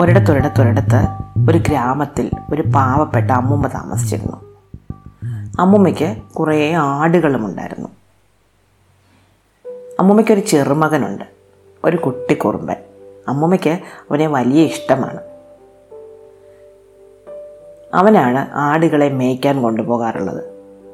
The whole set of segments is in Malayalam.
ഒരിടത്തൊരിടത്തൊരിടത്ത് ഒരു ഗ്രാമത്തിൽ ഒരു പാവപ്പെട്ട അമ്മുമ്മ താമസിച്ചിരുന്നു. അമ്മുമ്മയ്ക്ക് കുറേ ആടുകളും ഉണ്ടായിരുന്നു. അമ്മുമ്മയ്ക്കൊരു ചെറുമകനുണ്ട്. ഒരു കുട്ടിക്കുറുമ്പൻ. അമ്മുമ്മയ്ക്ക് അവനെ വലിയ ഇഷ്ടമാണ്. അവനാണ് ആടുകളെ മേയ്ക്കാൻ കൊണ്ടുപോകാറുള്ളത്.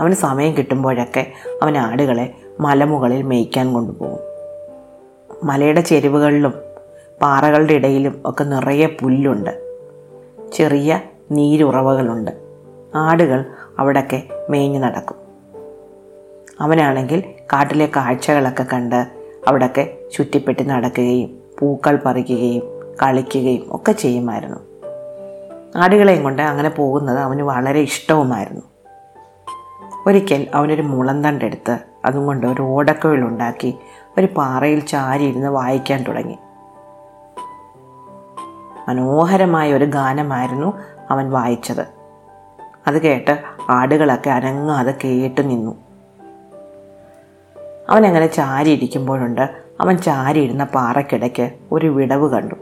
അവന് സമയം കിട്ടുമ്പോഴൊക്കെ അവൻ ആടുകളെ മലമുകളിൽ മേയ്ക്കാൻ കൊണ്ടുപോകും. മലയുടെ ചെരുവുകളിലും പാറകളുടെ ഇടയിലും ഒക്കെ നിറയെ പുല്ലുണ്ട്. ചെറിയ നീരുറവകളുണ്ട്. ആടുകൾ അവിടൊക്കെ മേഞ്ഞു നടക്കും. അവനാണെങ്കിൽ കാട്ടിലെ കാഴ്ചകളൊക്കെ കണ്ട് അവിടൊക്കെ ചുറ്റിപ്പെട്ടി നടക്കുകയും പൂക്കൾ പറിക്കുകയും കളിക്കുകയും ഒക്കെ ചെയ്യുമായിരുന്നു. ആടുകളെയും കൊണ്ട് അങ്ങനെ പോകുന്നത് അവന് വളരെ ഇഷ്ടവുമായിരുന്നു. ഒരിക്കൽ അവനൊരു മുളന്തണ്ടെടുത്ത് അതും കൊണ്ട് ഒരു ഓടക്കുഴലുണ്ടാക്കി ഒരു പാറയിൽ ചാരി ഇരുന്ന് വായിക്കാൻ തുടങ്ങി. മനോഹരമായ ഒരു ഗാനമായിരുന്നു അവൻ വായിച്ചത്. അത് കേട്ട് ആടുകളൊക്കെ അനങ്ങാതെ കേട്ടു നിന്നു. അവൻ അങ്ങനെ ചാരിയിരിക്കുമ്പോഴുണ്ട് അവൻ ചാരിയിരുന്ന പാറക്കിടയ്ക്ക് ഒരു വിടവ് കണ്ടു.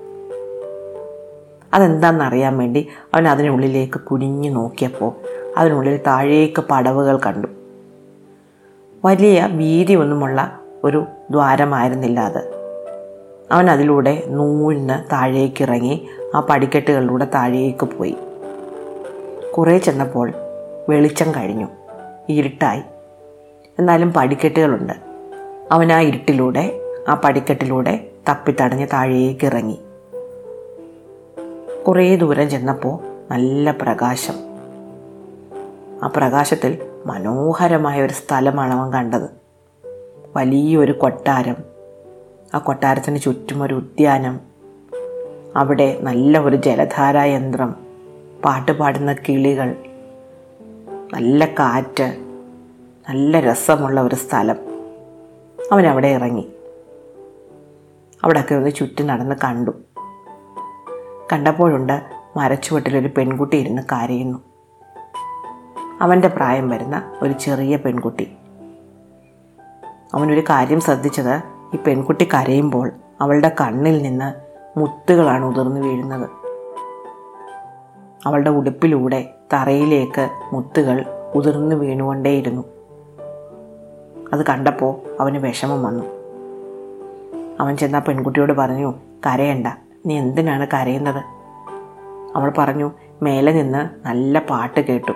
അതെന്താണെന്നറിയാൻ വേണ്ടി അവൻ അതിനുള്ളിലേക്ക് കുനിഞ്ഞു നോക്കിയപ്പോൾ അതിനുള്ളിൽ താഴേക്ക് പടവുകൾ കണ്ടു. വലിയ വീതിയൊന്നുമുള്ള ഒരു ദ്വാരമായിരുന്നില്ല അത്. അവൻ അതിലൂടെ നൂഴ്ന്ന് താഴേക്ക് ഇറങ്ങി ആ പടിക്കെട്ടുകളിലൂടെ താഴേക്ക് പോയി. കുറേ ചെന്നപ്പോൾ വെളിച്ചം കഴിഞ്ഞു. ഇരുട്ടായി. എന്നാലും പടിക്കെട്ടുകളുണ്ട്. അവൻ ആ ഇരുട്ടിലൂടെ ആ പടിക്കെട്ടിലൂടെ തപ്പിത്തടഞ്ഞ് താഴേക്ക് ഇറങ്ങി കുറേ ദൂരം ചെന്നപ്പോൾ നല്ല പ്രകാശം. ആ പ്രകാശത്തിൽ മനോഹരമായ ഒരു സ്ഥലമാണ് അവൻ കണ്ടത്. വലിയൊരു കൊട്ടാരം ആ കൊട്ടാരത്തിന് ചുറ്റും ഒരു ഉദ്യാനം. അവിടെ നല്ല ഒരു ജലധാരാ യന്ത്രം പാട്ട് പാടുന്ന കിളികൾ നല്ല കാറ്റ് നല്ല രസമുള്ള ഒരു സ്ഥലം. അവൻ അവിടെ ഇറങ്ങി. അവിടെയൊക്കെ ഒന്ന് ചുറ്റും നടന്ന് കണ്ടു. കണ്ടപ്പോഴുണ്ട് മരച്ചുവട്ടിലൊരു പെൺകുട്ടി ഇരുന്ന് കരയുന്നു. അവന്റെ പ്രായം വരുന്ന ഒരു ചെറിയ പെൺകുട്ടി. അവനൊരു കാര്യം ശ്രദ്ധിച്ചത് ഈ പെൺകുട്ടി കരയുമ്പോൾ അവളുടെ കണ്ണിൽ നിന്ന് മുത്തുകളാണ് ഉതിർന്നു വീഴുന്നത്. അവളുടെ ഉടുപ്പിലൂടെ തറയിലേക്ക് മുത്തുകൾ ഉതിർന്നു വീണുകൊണ്ടേയിരുന്നു. അത് കണ്ടപ്പോൾ അവന് വിഷമം വന്നു. അവൻ ചെന്ന പെൺകുട്ടിയോട് പറഞ്ഞു കരയണ്ട നീ എന്തിനാണ് കരയുന്നത്? അവൾ പറഞ്ഞു മേലെ നിന്ന് നല്ല പാട്ട് കേട്ടു.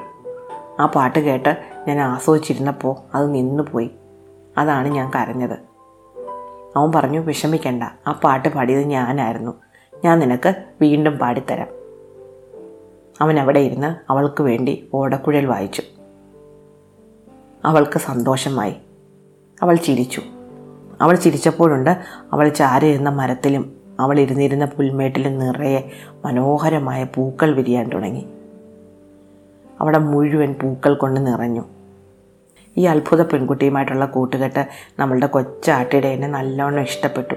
ആ പാട്ട് കേട്ട് ഞാൻ ആസ്വദിച്ചിരുന്നപ്പോൾ അത് നിന്നുപോയി. അതാണ് ഞാൻ കരഞ്ഞത്. അവൻ പറഞ്ഞു വിഷമിക്കണ്ട. ആ പാട്ട് പാടിയത് ഞാനായിരുന്നു. ഞാൻ നിനക്ക് വീണ്ടും പാടിത്തരാം. അവൻ അവിടെ ഇരുന്ന് അവൾക്ക് വേണ്ടി ഓടക്കുഴൽ വായിച്ചു. അവൾക്ക് സന്തോഷമായി. അവൾ ചിരിച്ചു. അവൾ ചിരിച്ചപ്പോഴുണ്ട് അവൾ ചാരിയിരുന്ന മരത്തിലും അവൾ ഇരുന്നിരുന്ന പുൽമേട്ടിലും നിറയെ മനോഹരമായ പൂക്കൾ വിരിയാൻ തുടങ്ങി. അവിടെ മുഴുവൻ പൂക്കൾ കൊണ്ട് നിറഞ്ഞു. ഈ അത്ഭുത പെൺകുട്ടിയുമായിട്ടുള്ള കൂട്ടുകെട്ട് നമ്മളുടെ കൊച്ചാട്ടിടേനെ നല്ലോണം ഇഷ്ടപ്പെട്ടു.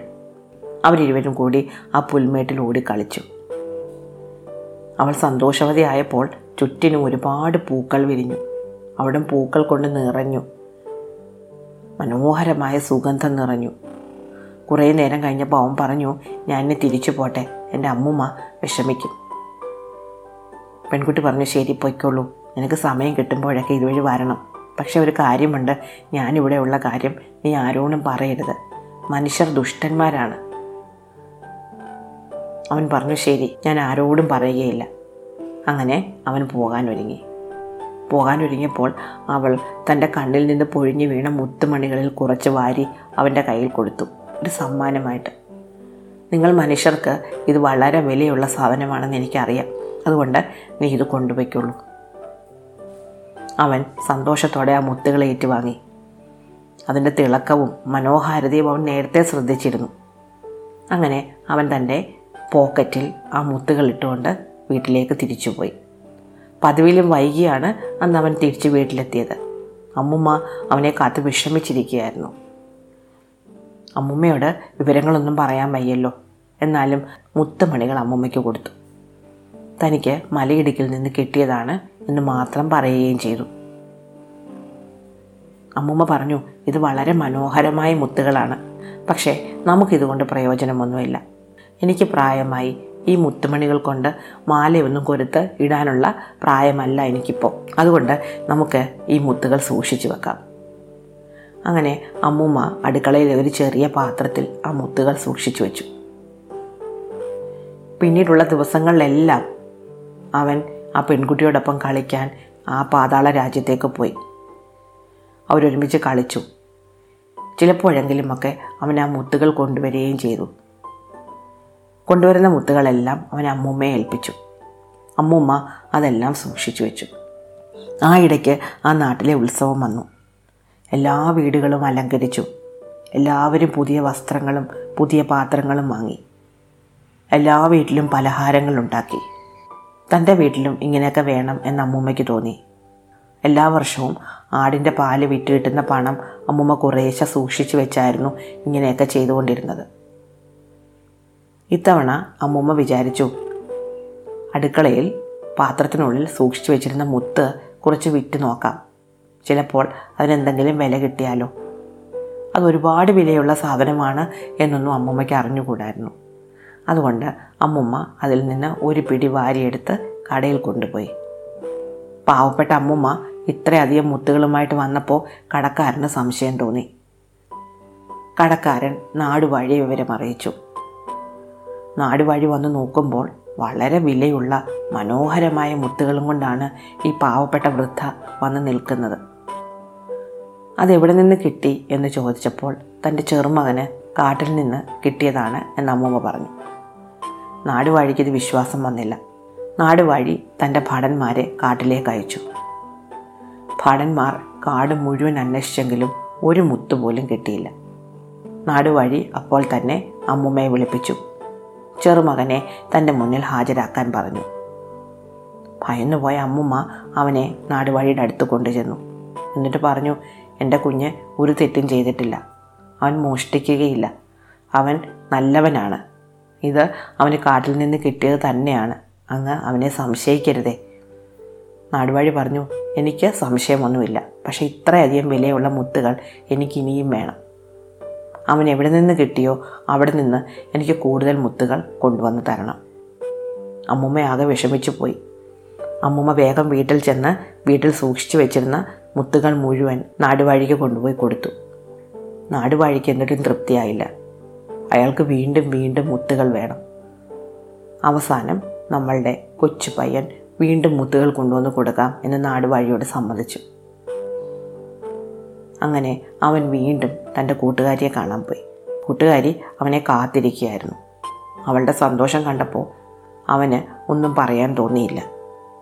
അവരിരുവരും കൂടി ആ പുൽമേട്ടിൽ ഓടി കളിച്ചു. അവൾ സന്തോഷവതിയായപ്പോൾ ചുറ്റിനും ഒരുപാട് പൂക്കൾ വിരിഞ്ഞു. അവിടെ പൂക്കൾ കൊണ്ട് നിറഞ്ഞു. മനോഹരമായ സുഗന്ധം നിറഞ്ഞു. കുറേ നേരം കഴിഞ്ഞപ്പോൾ അവൻ പറഞ്ഞു ഞാൻ എന്നെ തിരിച്ചു പോട്ടെ. എന്റെ അമ്മുമ്മ വിഷമിക്കും. പെൺകുട്ടി പറഞ്ഞു ശരി പൊയ്ക്കോളൂ. നിനക്ക് സമയം കിട്ടുമ്പോഴൊക്കെ ഇതുവഴി വരണം. പക്ഷെ ഒരു കാര്യമുണ്ട്. ഞാനിവിടെ ഉള്ള കാര്യം നീ ആരോടും പറയരുത്. മനുഷ്യർ ദുഷ്ടന്മാരാണ്. അവൻ പറഞ്ഞു ശരി ഞാൻ ആരോടും പറയുകയില്ല. അങ്ങനെ അവൻ പോകാൻ ഒരുങ്ങി. പോകാൻ ഒരുങ്ങിയപ്പോൾ അവൾ തന്റെ കണ്ണിൽ നിന്ന് പൊഴിഞ്ഞു വീണ മുത്തുമണികളിൽ കുറച്ച് വാരി അവന്റെ കയ്യിൽ കൊടുത്തു. ഒരു സമ്മാനമായിട്ട്. നിങ്ങൾ മനുഷ്യർക്ക് ഇത് വളരെ വിലയുള്ള സാധനമാണെന്ന് എനിക്കറിയാം. അതുകൊണ്ട് നീ ഇത് കൊണ്ടുപോയിക്കുള്ളൂ. അവൻ സന്തോഷത്തോടെ ആ മുത്തുകളെ ഏറ്റുവാങ്ങി. അതിന്റെ തിളക്കവും മനോഹാരിതയും അവൻ നേരത്തെ ശ്രദ്ധിച്ചിരുന്നു. അങ്ങനെ അവൻ തന്റെ പോക്കറ്റിൽ ആ മുത്തുകൾ ഇട്ടുകൊണ്ട് വീട്ടിലേക്ക് തിരിച്ചുപോയി പതിവിലും വൈകിയാണ് അന്ന് അവൻ തിരിച്ച് വീട്ടിലെത്തിയത്. അമ്മുമ്മ അവനെ കാത്ത് വിഷമിച്ചിരിക്കുകയായിരുന്നു. അമ്മുമ്മയോട് വിവരങ്ങളൊന്നും പറയാൻ വയ്യല്ലോ. എന്നാലും മുത്തുമണികൾ അമ്മുമ്മയ്ക്ക് കൊടുത്തു. തനിക്ക് മലയിടുക്കിൽ നിന്ന് കിട്ടിയതാണ് എന്ന് മാത്രം പറയുകയും ചെയ്തു. അമ്മുമ്മ പറഞ്ഞു ഇത് വളരെ മനോഹരമായ മുത്തുകളാണ്. പക്ഷേ നമുക്കിതുകൊണ്ട് പ്രയോജനമൊന്നുമില്ല. എനിക്ക് പ്രായമായി ഈ മുത്തുമണികൾ കൊണ്ട് മാലയൊന്നും കൊരുത്ത് ഇടാനുള്ള പ്രായമല്ല എനിക്കിപ്പോൾ അതുകൊണ്ട് നമുക്ക് ഈ മുത്തുകൾ സൂക്ഷിച്ചു വെക്കാം. അങ്ങനെ അമ്മൂമ്മ അടുക്കളയിലെ ഒരു ചെറിയ പാത്രത്തിൽ ആ മുത്തുകൾ സൂക്ഷിച്ചു വെച്ചു. പിന്നീടുള്ള ദിവസങ്ങളിലെല്ലാം അവൻ ആ പെൺകുട്ടിയോടൊപ്പം കളിക്കാൻ ആ പാതാള രാജ്യത്തേക്ക് പോയി. അവരൊരുമിച്ച് കളിച്ചു. ചിലപ്പോഴെങ്കിലുമൊക്കെ അവൻ ആ മുത്തുകൾ കൊണ്ടുവരികയും ചെയ്തു. കൊണ്ടുവരുന്ന മുത്തുകളെല്ലാം അവൻ അമ്മൂമ്മയെ ഏൽപ്പിച്ചു. അമ്മൂമ്മ അതെല്ലാം സൂക്ഷിച്ചു വെച്ചു. ആ ഇടയ്ക്ക് ആ നാട്ടിലെ ഉത്സവം വന്നു. എല്ലാ വീടുകളും അലങ്കരിച്ചു. എല്ലാവരും പുതിയ വസ്ത്രങ്ങളും പുതിയ പാത്രങ്ങളും വാങ്ങി. എല്ലാ വീട്ടിലും പലഹാരങ്ങൾ ഉണ്ടാക്കി തന്റെ വീട്ടിലും ഇങ്ങനെയൊക്കെ വേണം എന്ന് അമ്മൂമ്മയ്ക്ക് തോന്നി. എല്ലാ വർഷവും ആടിന്റെ പാൽ വിറ്റ് കിട്ടുന്ന പണം അമ്മൂമ്മ കുറേശ്ശെ സൂക്ഷിച്ചു വെച്ചായിരുന്നു ഇങ്ങനെയൊക്കെ ചെയ്തുകൊണ്ടിരുന്നത്. ഇത്തവണ അമ്മൂമ്മ വിചാരിച്ചു അടുക്കളയിൽ പാത്രത്തിനുള്ളിൽ സൂക്ഷിച്ചു വെച്ചിരുന്ന മുത്ത് കുറച്ച് വിറ്റ് നോക്കാം. ചിലപ്പോൾ അതിനെന്തെങ്കിലും വില കിട്ടിയാലോ. അതൊരുപാട് വിലയുള്ള സാധനമാണ് എന്നൊന്നും അമ്മൂമ്മയ്ക്ക് അറിഞ്ഞുകൂടായിരുന്നു. അതുകൊണ്ട് അമ്മുമ്മ അതിൽ നിന്ന് ഒരു പിടി വാരിയെടുത്ത് കടയിൽ കൊണ്ടുപോയി. പാവപ്പെട്ട അമ്മുമ്മ ഇത്രയധികം മുത്തുകളുമായിട്ട് വന്നപ്പോൾ കടക്കാരന് സംശയം തോന്നി. കടക്കാരൻ നാടുവഴി വിവരം അറിയിച്ചു. നാടുവഴി വന്ന് നോക്കുമ്പോൾ വളരെ വിലയുള്ള മനോഹരമായ മുത്തുകളും കൊണ്ടാണ് ഈ പാവപ്പെട്ട വൃദ്ധ വന്ന് നിൽക്കുന്നത്. അതെവിടെ നിന്ന് കിട്ടി എന്ന് ചോദിച്ചപ്പോൾ തന്റെ ചെറുമകന് കാട്ടിൽ നിന്ന് കിട്ടിയതാണ് എന്ന് അമ്മൂമ്മ പറഞ്ഞു. നാടുവാഴിക്ക് വിശ്വാസം വന്നില്ല. നാടുവാഴി തന്റെ ഭടന്മാരെ കാട്ടിലേക്ക് അയച്ചു. ഭടന്മാർ കാട് മുഴുവൻ അന്വേഷിച്ചെങ്കിലും ഒരു മുത്തുപോലും കിട്ടിയില്ല. നാടുവാഴി അപ്പോൾ തന്നെ അമ്മുമ്മയെ വിളിപ്പിച്ചു. ചെറുമകനെ തന്റെ മുന്നിൽ ഹാജരാക്കാൻ പറഞ്ഞു. ഭയന്നുപോയ അമ്മുമ്മ അവനെ നാടുവാഴിയുടെ അടുത്ത് കൊണ്ടുചെന്നു. എന്നിട്ട് പറഞ്ഞു എന്റെ കുഞ്ഞ് ഒരു തെറ്റും ചെയ്തിട്ടില്ല. അവൻ മോഷ്ടിക്കുകയില്ല. അവൻ നല്ലവനാണ്. ഇത് അവന് കാട്ടിൽ നിന്ന് കിട്ടിയത് തന്നെയാണ്. അങ്ങ് അവനെ സംശയിക്കരുതേ. നാടുവാഴി പറഞ്ഞു എനിക്ക് സംശയമൊന്നുമില്ല. പക്ഷേ ഇത്രയധികം വിലയുള്ള മുത്തുകൾ എനിക്കിനിയും വേണം. അവൻ എവിടെ നിന്ന് കിട്ടിയോ അവിടെ നിന്ന് എനിക്ക് കൂടുതൽ മുത്തുകൾ കൊണ്ടുവന്ന് തരണം. അമ്മുമ്മ ആകെ വിഷമിച്ചു പോയി. അമ്മുമ്മ വേഗം വീട്ടിൽ ചെന്ന് വീട്ടിൽ സൂക്ഷിച്ചു വെച്ചിരുന്ന മുത്തുകൾ മുഴുവൻ നാടുവാഴിക്ക് കൊണ്ടുപോയി കൊടുത്തു. നാടുവാഴിക്ക് എന്നിട്ടും തൃപ്തിയായില്ല. അയാൾക്ക് വീണ്ടും വീണ്ടും മുത്തുകൾ വേണം. അവസാനം നമ്മളുടെ കൊച്ചു പയ്യൻ വീണ്ടും മുത്തുകൾ കൊണ്ടുവന്ന് കൊടുക്കാം എന്ന് നാടുവാഴിയോട് സമ്മതിച്ചു. അങ്ങനെ അവൻ വീണ്ടും തന്റെ കൂട്ടുകാരിയെ കാണാൻ പോയി. കൂട്ടുകാരി അവനെ കാത്തിരിക്കുകയായിരുന്നു. അവളുടെ സന്തോഷം കണ്ടപ്പോൾ അവന് ഒന്നും പറയാൻ തോന്നിയില്ല.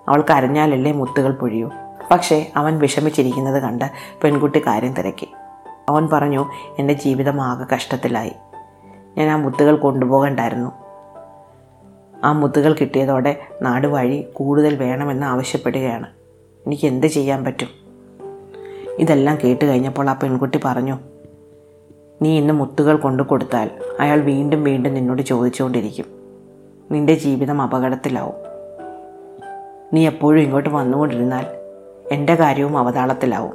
അവൾ കരഞ്ഞാലല്ലേ മുത്തുകൾ പൊഴിയൂ. പക്ഷേ അവൻ വിഷമിച്ചിരിക്കുന്നത് കണ്ട് പെൺകുട്ടി കാര്യം തിരക്കി. അവൻ പറഞ്ഞു എന്റെ ജീവിതം ആകെ കഷ്ടത്തിലായി. ഞാൻ ആ മുത്തുകൾ കൊണ്ടുപോകണ്ടായിരുന്നു. ആ മുത്തുകൾ കിട്ടിയതോടെ നാട് വഴി കൂടുതൽ വേണമെന്ന് ആവശ്യപ്പെടുകയാണ്. എനിക്ക് എന്ത് ചെയ്യാൻ പറ്റും? ഇതെല്ലാം കേട്ട് കഴിഞ്ഞപ്പോൾ ആ പെൺകുട്ടി പറഞ്ഞു നീ ഇന്ന് മുത്തുകൾ കൊണ്ടു കൊടുത്താൽ അയാൾ വീണ്ടും വീണ്ടും നിന്നോട് ചോദിച്ചുകൊണ്ടിരിക്കും. നിന്റെ ജീവിതം അപകടത്തിലാവും. നീ എപ്പോഴും ഇങ്ങോട്ട് വന്നുകൊണ്ടിരുന്നാൽ എന്റെ കാര്യവും അവതാളത്തിലാവും.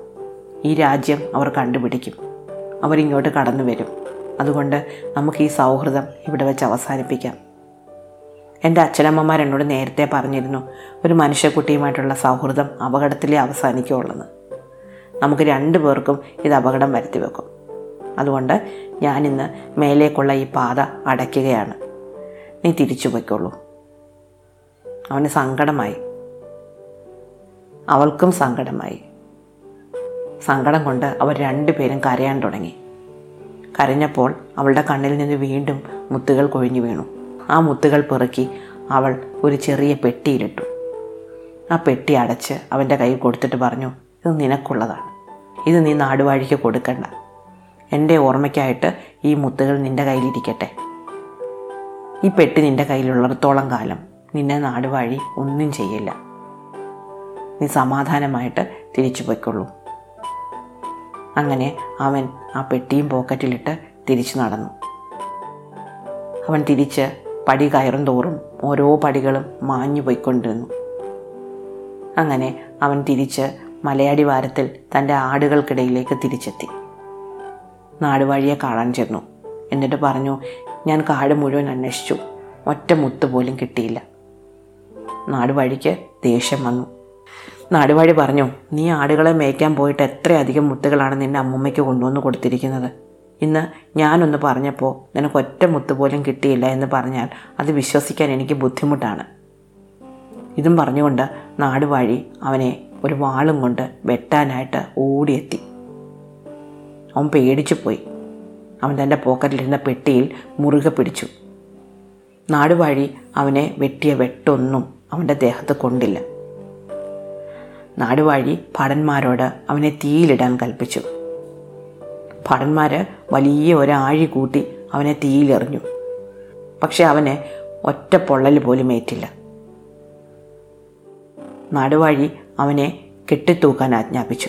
ഈ രാജ്യം അവർ കണ്ടുപിടിക്കും. അവരിങ്ങോട്ട് കടന്നു വരും അതുകൊണ്ട് നമുക്ക് ഈ സൗഹൃദം ഇവിടെ വെച്ച് അവസാനിപ്പിക്കാം. എന്റെ അച്ഛനമ്മമാർ എന്നോട് നേരത്തെ പറഞ്ഞിരുന്നു ഒരു മനുഷ്യക്കുട്ടിയുമായിട്ടുള്ള സൗഹൃദം അപകടത്തിലേ അവസാനിക്കുള്ളെന്ന് നമുക്ക് രണ്ടു പേർക്കും ഇത് അപകടം വരുത്തി വെക്കും. അതുകൊണ്ട് ഞാനിന്ന് മേലേക്കുള്ള ഈ പാത അടയ്ക്കുകയാണ്. നീ തിരിച്ചു പോയിക്കോളൂ. അവന് സങ്കടമായി. അവൾക്കും സങ്കടമായി. സങ്കടം കൊണ്ട് അവർ രണ്ടുപേരും കരയാൻ തുടങ്ങി. കരഞ്ഞപ്പോൾ അവളുടെ കണ്ണിൽ നിന്ന് വീണ്ടും മുത്തുകൾ കൊഴിഞ്ഞു വീണു. ആ മുത്തുകൾ പെറുക്കി അവൾ ഒരു ചെറിയ പെട്ടിയിലിട്ടു. ആ പെട്ടി അടച്ച് അവന്റെ കയ്യിൽ കൊടുത്തിട്ട് പറഞ്ഞു ഇത് നിനക്കുള്ളതാണ്. ഇത് നീ നാടുവാഴിക്ക് കൊടുക്കണ്ട. എന്റെ ഓർമ്മയ്ക്കായിട്ട് ഈ മുത്തുകൾ നിന്റെ കയ്യിലിരിക്കട്ടെ. ഈ പെട്ടി നിന്റെ കയ്യിലുള്ളിടത്തോളം കാലം നിന്നെ നാടുവാഴി ഒന്നും ചെയ്യില്ല. നീ സമാധാനമായിട്ട് തിരിച്ചു പോയിക്കൊള്ളൂ. അങ്ങനെ അവൻ ആ പെട്ടിയും പോക്കറ്റിലിട്ട് തിരിച്ചു നടന്നു. അവൻ തിരിച്ച് പടി കയറും തോറും ഓരോ പടികളും മാഞ്ഞു പോയിക്കൊണ്ടിരുന്നു. അങ്ങനെ അവൻ തിരിച്ച് മലയാടി വാരത്തിൽ തന്റെ ആടുകൾക്കിടയിലേക്ക് തിരിച്ചെത്തി. നാടുവഴിയെ കാണാൻ ചെന്നു. എന്നിട്ട് പറഞ്ഞു ഞാൻ കാട് മുഴുവൻ അന്വേഷിച്ചു. ഒറ്റ മുത്ത് പോലും കിട്ടിയില്ല. നാടുവഴിക്ക് ദേഷ്യം വന്നു. നാടുവഴി പറഞ്ഞു നീ ആടുകളെ മേയ്ക്കാൻ പോയിട്ട് എത്രയധികം മുത്തുകളാണ് നിന്റെ അമ്മൂമ്മയ്ക്ക് കൊണ്ടുവന്ന് കൊടുത്തിരിക്കുന്നത്? ഇന്ന് ഞാനൊന്ന് പറഞ്ഞപ്പോൾ നിനക്ക് ഒറ്റ മുത്ത് പോലും കിട്ടിയില്ല എന്ന് പറഞ്ഞാൽ അത് വിശ്വസിക്കാൻ എനിക്ക് ബുദ്ധിമുട്ടാണ്. ഇതും പറഞ്ഞുകൊണ്ട് നാടുവാഴി അവനെ ഒരു വാളും കൊണ്ട് വെട്ടാനായിട്ട് ഓടിയെത്തി. അവൻ പേടിച്ചു പോയി അവൻ തന്റെ പോക്കറ്റിലിരുന്ന പെട്ടിയിൽ മുറുകെ പിടിച്ചു. നാടുവാഴി അവനെ വെട്ടിയ വെട്ടൊന്നും അവന്റെ ദേഹത്ത് കൊണ്ടില്ല. നാടുവഴി ഭടന്മാരോട് അവനെ തീയിലിടാൻ കൽപ്പിച്ചു. ഭടന്മാർ വലിയ ഒരാഴി കൂട്ടി അവനെ തീയിലെറിഞ്ഞു. പക്ഷെ അവന് ഒറ്റ പൊള്ളൽ പോലും ഏറ്റില്ല. നാടുവാഴി അവനെ കെട്ടിത്തൂക്കാൻ ആജ്ഞാപിച്ചു.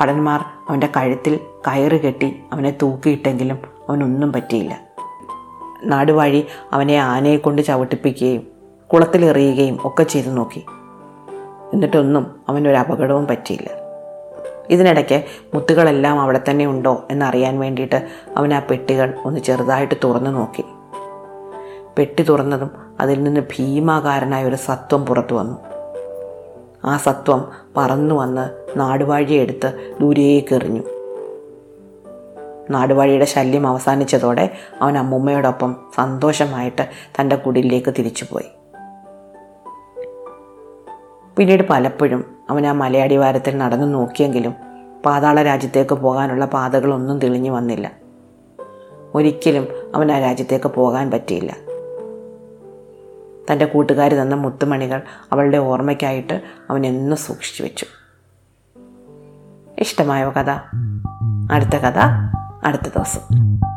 ഭടന്മാർ അവന്റെ കഴുത്തിൽ കയറ് കെട്ടി അവനെ തൂക്കിയിട്ടെങ്കിലും അവനൊന്നും പറ്റിയില്ല. നാടുവാഴി അവനെ ആനയെ കൊണ്ട് ചവിട്ടിപ്പിക്കുകയും കുളത്തിലെറിയുകയും ഒക്കെ ചെയ്തു നോക്കി. എന്നിട്ടൊന്നും അവനൊരു അപകടവും പറ്റിയില്ല. ഇതിനിടയ്ക്ക് മുത്തുകളെല്ലാം അവിടെ തന്നെ ഉണ്ടോ എന്നറിയാൻ വേണ്ടിയിട്ട് അവൻ ആ പെട്ടികൾ ഒന്ന് ചെറുതായിട്ട് തുറന്നു നോക്കി. പെട്ടി തുറന്നതും അതിൽ നിന്ന് ഭീമാകാരനായ ഒരു സത്വം പുറത്തു വന്നു. ആ സത്വം പറന്നു വന്ന് നാടുവാഴിയെടുത്ത് ദൂരേക്ക് എറിഞ്ഞു. നാടുവാഴിയുടെ ശല്യം അവസാനിച്ചതോടെ അവൻ അമ്മുമ്മയോടൊപ്പം സന്തോഷമായിട്ട് തന്റെ കുടിലേക്ക് തിരിച്ചുപോയി. പിന്നീട് പലപ്പോഴും അവൻ ആ മലയാടിവാരത്തിൽ നടന്നു നോക്കിയെങ്കിലും പാതാള രാജ്യത്തേക്ക് പോകാനുള്ള പാതകളൊന്നും തെളിഞ്ഞു വന്നില്ല. ഒരിക്കലും അവൻ ആ രാജ്യത്തേക്ക് പോകാൻ പറ്റിയില്ല. തന്റെ കൂട്ടുകാർ തന്ന മുത്തുമണികൾ അവളുടെ ഓർമ്മയ്ക്കായിട്ട് അവൻ എന്നും സൂക്ഷിച്ചു വെച്ചു. ഇഷ്ടമായോ കഥ? അടുത്ത കഥ അടുത്ത ദിവസം.